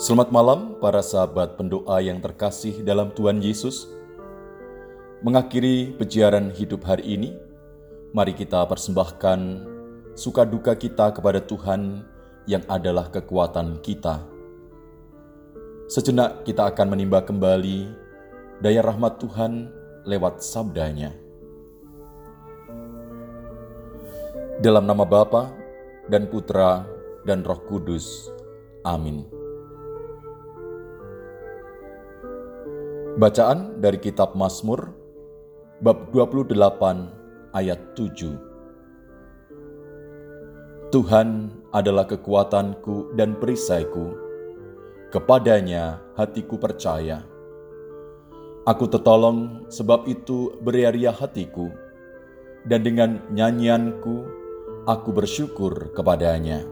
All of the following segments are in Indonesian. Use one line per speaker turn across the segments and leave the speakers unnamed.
Selamat malam para sahabat pendoa yang terkasih dalam Tuhan Yesus. Mengakhiri pejiaran hidup hari ini, mari kita persembahkan suka duka kita kepada Tuhan yang adalah kekuatan kita. Sejenak kita akan menimba kembali daya rahmat Tuhan lewat sabdanya. Dalam nama Bapa dan Putra dan Roh Kudus. Amin. Bacaan dari kitab Mazmur bab 28 ayat 7. Tuhan adalah kekuatanku dan perisaiku. Kepadanya hatiku percaya. Aku tertolong sebab itu beria hatiku dan dengan nyanyianku aku bersyukur kepadanya.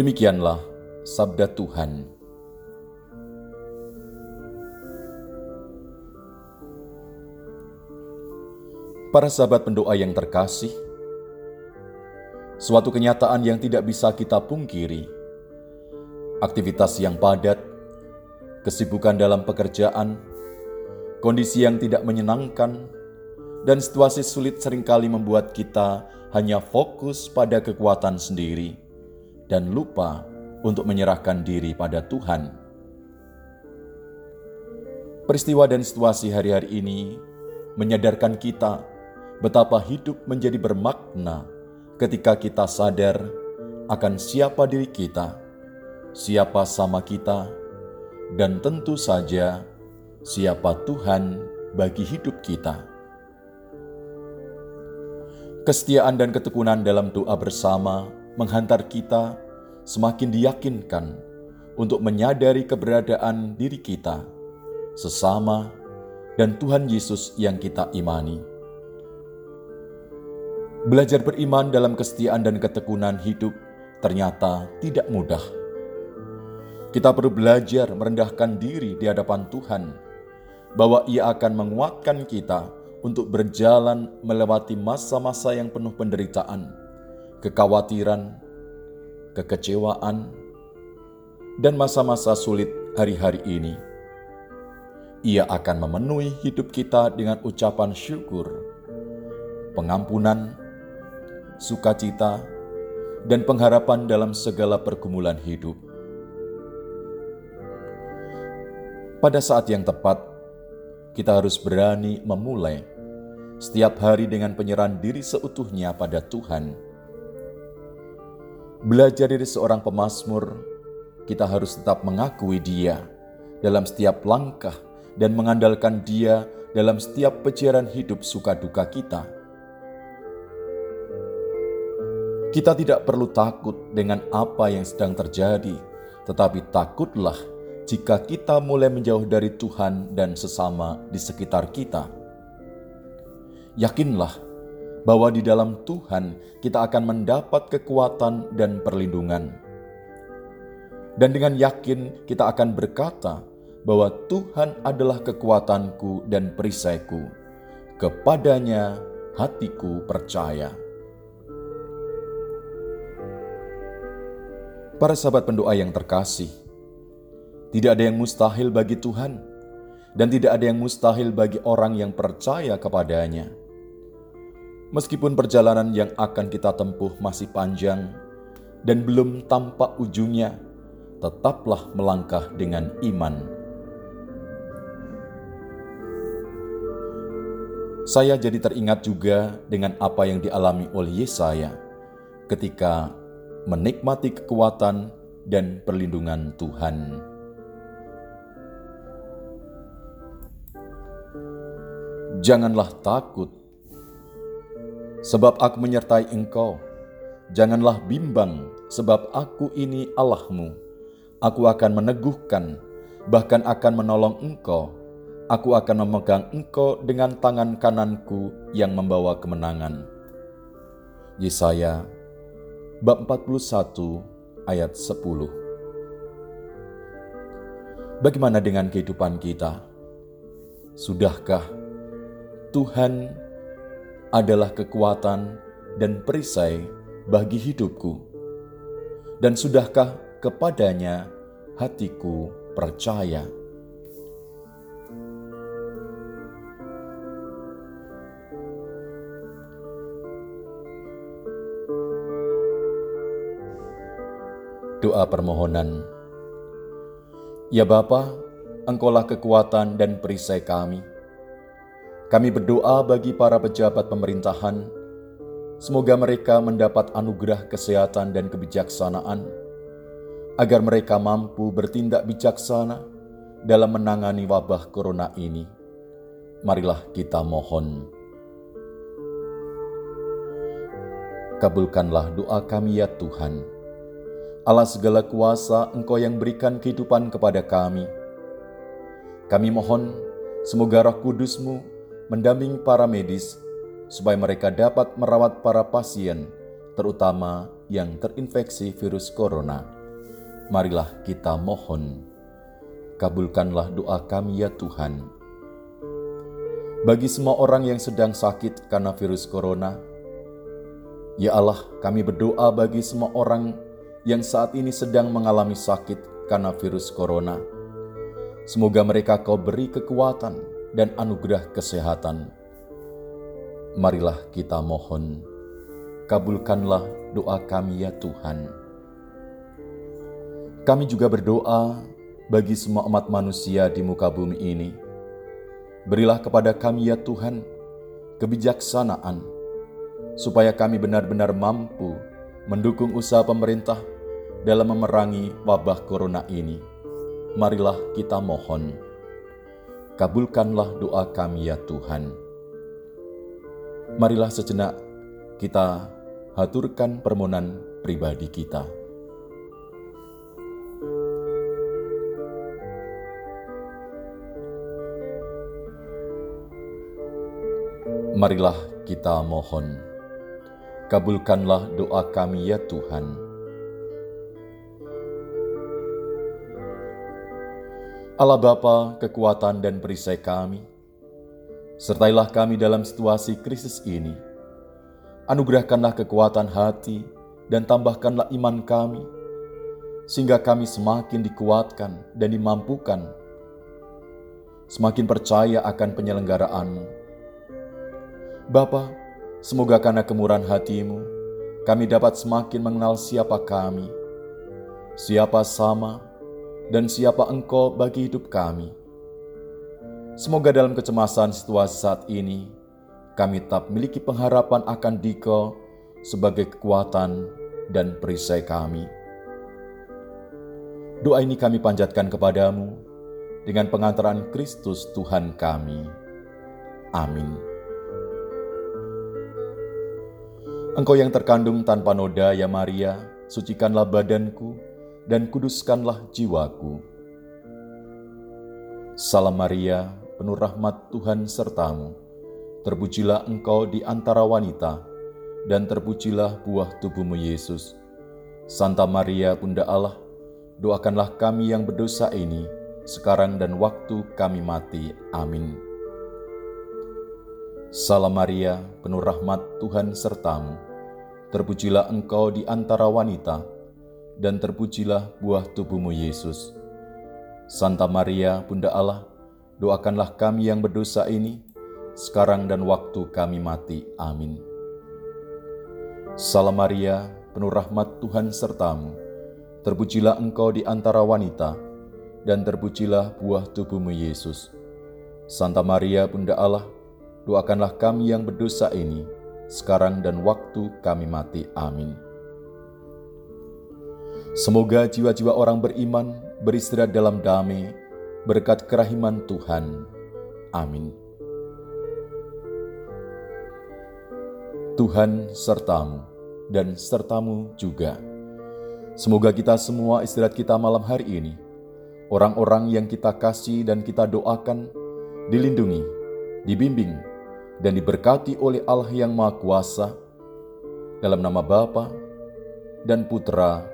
Demikianlah sabda Tuhan. Para sahabat pendoa yang terkasih, suatu kenyataan yang tidak bisa kita pungkiri. Aktivitas yang padat, kesibukan dalam pekerjaan, kondisi yang tidak menyenangkan, dan situasi sulit sering kali membuat kita hanya fokus pada kekuatan sendiri dan lupa untuk menyerahkan diri pada Tuhan. Peristiwa dan situasi hari-hari ini menyadarkan kita betapa hidup menjadi bermakna ketika kita sadar akan siapa diri kita, siapa sama kita, dan tentu saja siapa Tuhan bagi hidup kita. Kesetiaan dan ketekunan dalam doa bersama menghantar kita semakin diyakinkan untuk menyadari keberadaan diri kita, sesama, dan Tuhan Yesus yang kita imani. Belajar beriman dalam kesetiaan dan ketekunan hidup ternyata tidak mudah. Kita perlu belajar merendahkan diri di hadapan Tuhan, bahwa Ia akan menguatkan kita untuk berjalan melewati masa-masa yang penuh penderitaan, kekhawatiran, kekecewaan, dan masa-masa sulit hari-hari ini. Ia akan memenuhi hidup kita dengan ucapan syukur, pengampunan, sukacita, dan pengharapan dalam segala pergumulan hidup. Pada saat yang tepat, kita harus berani memulai setiap hari dengan penyerahan diri seutuhnya pada Tuhan. Belajar dari seorang pemazmur, kita harus tetap mengakui Dia dalam setiap langkah dan mengandalkan Dia dalam setiap pejaran hidup suka duka kita Kita tidak perlu takut dengan apa yang sedang terjadi, tetapi takutlah jika kita mulai menjauh dari Tuhan dan sesama di sekitar kita. Yakinlah bahwa di dalam Tuhan kita akan mendapat kekuatan dan perlindungan. Dan dengan yakin kita akan berkata bahwa Tuhan adalah kekuatanku dan perisaiku. Kepadanya hatiku percaya. Para sahabat pendoa yang terkasih, tidak ada yang mustahil bagi Tuhan, dan tidak ada yang mustahil bagi orang yang percaya kepadanya. Meskipun perjalanan yang akan kita tempuh masih panjang dan belum tampak ujungnya, tetaplah melangkah dengan iman. Saya jadi teringat juga dengan apa yang dialami oleh Yesaya ketika menikmati kekuatan dan perlindungan Tuhan. Janganlah takut, sebab aku menyertai engkau. Janganlah bimbang, sebab aku ini Allahmu. Aku akan meneguhkan, bahkan akan menolong engkau. Aku akan memegang engkau dengan tangan kananku yang membawa kemenangan. Yesaya bab 41 ayat 10. Bagaimana dengan kehidupan kita? Sudahkah Tuhan adalah kekuatan dan perisai bagi hidupku? Dan sudahkah kepadanya hatiku percaya? Doa permohonan Ya Bapa, Engkaulah kekuatan dan perisai kami. Kami berdoa bagi para pejabat pemerintahan, semoga mereka mendapat anugerah kesehatan dan kebijaksanaan, agar mereka mampu bertindak bijaksana dalam menangani wabah corona ini. Marilah kita mohon. Kabulkanlah doa kami ya Tuhan Allah segala kuasa, Engkau yang berikan kehidupan kepada kami. Kami mohon, semoga roh kudusmu mendampingi para medis, supaya mereka dapat merawat para pasien, terutama yang terinfeksi virus corona. Marilah kita mohon, kabulkanlah doa kami ya Tuhan. Bagi semua orang yang sedang sakit karena virus corona, Ya Allah, kami berdoa bagi semua orang yang saat ini sedang mengalami sakit karena virus corona. Semoga mereka kau beri kekuatan dan anugerah kesehatan. Marilah kita mohon, kabulkanlah doa kami ya Tuhan. Kami juga berdoa bagi semua umat manusia di muka bumi ini. Berilah kepada kami ya Tuhan kebijaksanaan, supaya kami benar-benar mampu mendukung usaha pemerintah dalam memerangi wabah corona ini. Marilah kita mohon, kabulkanlah doa kami ya Tuhan. Marilah sejenak kita haturkan permohonan pribadi kita. Marilah kita mohon, kabulkanlah doa kami ya Tuhan. Allah Bapa, kekuatan dan perisai kami, sertailah kami dalam situasi krisis ini. Anugerahkanlah kekuatan hati dan tambahkanlah iman kami, sehingga kami semakin dikuatkan dan dimampukan, semakin percaya akan penyelenggaraanmu. Bapa, semoga karena kemurahan hatimu, kami dapat semakin mengenal siapa kami, siapa sama, dan siapa Engkau bagi hidup kami. Semoga dalam kecemasan situasi saat ini, kami tetap memiliki pengharapan akan Diko sebagai kekuatan dan perisai kami. Doa ini kami panjatkan kepadamu dengan pengantaran Kristus Tuhan kami. Amin. Engkau yang terkandung tanpa noda ya Maria, sucikanlah badanku, dan kuduskanlah jiwaku. Salam Maria, penuh rahmat Tuhan sertamu. Terpujilah engkau di antara wanita, dan terpujilah buah tubuhmu Yesus. Santa Maria, Bunda Allah, doakanlah kami yang berdosa ini, sekarang dan waktu kami mati. Amin. Salam Maria, penuh rahmat Tuhan sertamu. Terpujilah engkau di antara wanita, dan terpujilah buah tubuhmu Yesus. Santa Maria, Bunda Allah, doakanlah kami yang berdosa ini, sekarang dan waktu kami mati. Amin. Salam Maria, penuh rahmat Tuhan sertamu, terpujilah engkau di antara wanita, dan terpujilah buah tubuhmu Yesus. Santa Maria, Bunda Allah, doakanlah kami yang berdosa ini, sekarang dan waktu kami mati. Amin. Semoga jiwa-jiwa orang beriman beristirahat dalam damai berkat kerahiman Tuhan. Amin. Tuhan sertamu dan sertamu juga. Semoga kita semua istirahat kita malam hari ini, orang-orang yang kita kasih dan kita doakan, dilindungi, dibimbing, dan diberkati oleh Allah yang Maha Kuasa, dalam nama Bapa dan Putra